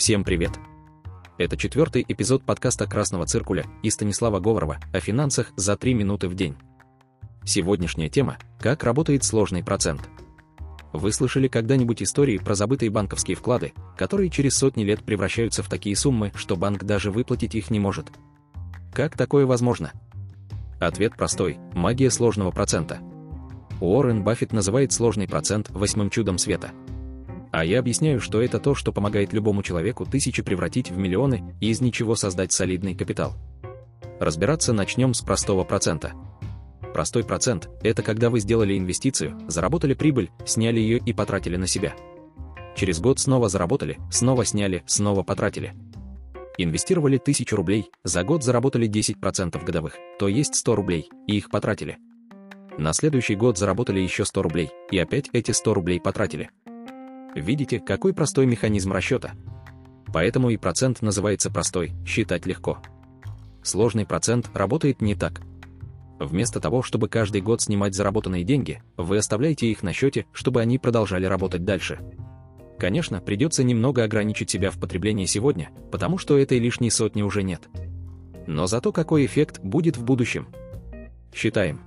Всем привет! Это четвертый эпизод подкаста «Красного циркуля» и Станислава Говорова о финансах за 3 минуты в день. Сегодняшняя тема – как работает сложный процент. Вы слышали когда-нибудь истории про забытые банковские вклады, которые через сотни лет превращаются в такие суммы, что банк даже выплатить их не может? Как такое возможно? Ответ простой – магия сложного процента. Уоррен Баффет называет сложный процент восьмым чудом света – а я объясняю, что это то, что помогает любому человеку тысячи превратить в миллионы и из ничего создать солидный капитал. Разбираться начнем с простого процента. Простой процент – это когда вы сделали инвестицию, заработали прибыль, сняли ее и потратили на себя. Через год снова заработали, снова сняли, снова потратили. Инвестировали 1000 рублей, за год заработали 10% годовых, то есть 100 рублей, и их потратили. На следующий год заработали еще 100 рублей, и опять эти 100 рублей потратили. Видите, какой простой механизм расчета? Поэтому и процент называется простой, считать легко. Сложный процент работает не так. Вместо того, чтобы каждый год снимать заработанные деньги, вы оставляете их на счете, чтобы они продолжали работать дальше. Конечно, придется немного ограничить себя в потреблении сегодня, потому что этой лишней сотни уже нет. Но зато какой эффект будет в будущем? Считаем.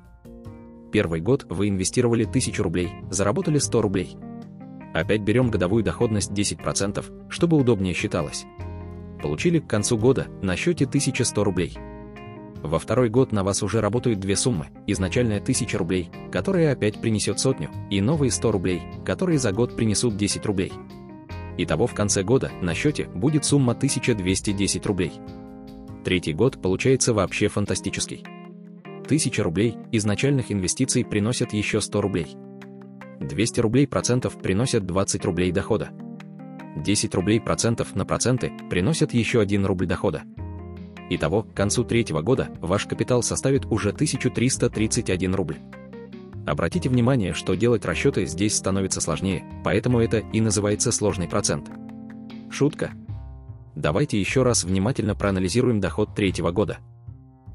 Первый год вы инвестировали 1000 рублей, заработали 100 рублей. Опять берем годовую доходность 10%, чтобы удобнее считалось. Получили к концу года на счете 1100 рублей. Во второй год на вас уже работают две суммы, изначальная 1000 рублей, которая опять принесет сотню, и новые 100 рублей, которые за год принесут 10 рублей. Итого в конце года на счете будет сумма 1210 рублей. Третий год получается вообще фантастический. 1000 рублей изначальных инвестиций приносят еще 100 рублей. 200 рублей процентов приносят 20 рублей дохода. 10 рублей процентов на проценты приносят еще 1 рубль дохода. Итого, к концу третьего года ваш капитал составит уже 1331 рубль. Обратите внимание, что делать расчеты здесь становится сложнее, поэтому это и называется сложный процент. Шутка. Давайте еще раз внимательно проанализируем доход третьего года.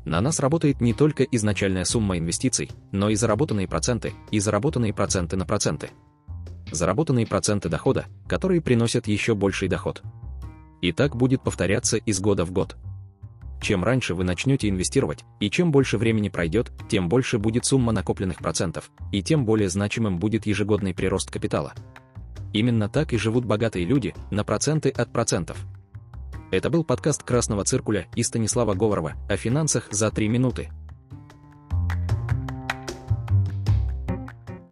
На нас работает не только изначальная сумма инвестиций, но и заработанные проценты, и заработанные проценты на проценты. Заработанные проценты дохода, которые приносят еще больший доход. И так будет повторяться из года в год. Чем раньше вы начнете инвестировать, и чем больше времени пройдет, тем больше будет сумма накопленных процентов, и тем более значимым будет ежегодный прирост капитала. Именно так и живут богатые люди, на проценты от процентов. Это был подкаст «Красного циркуля» и Станислава Говорова о финансах за 3 минуты.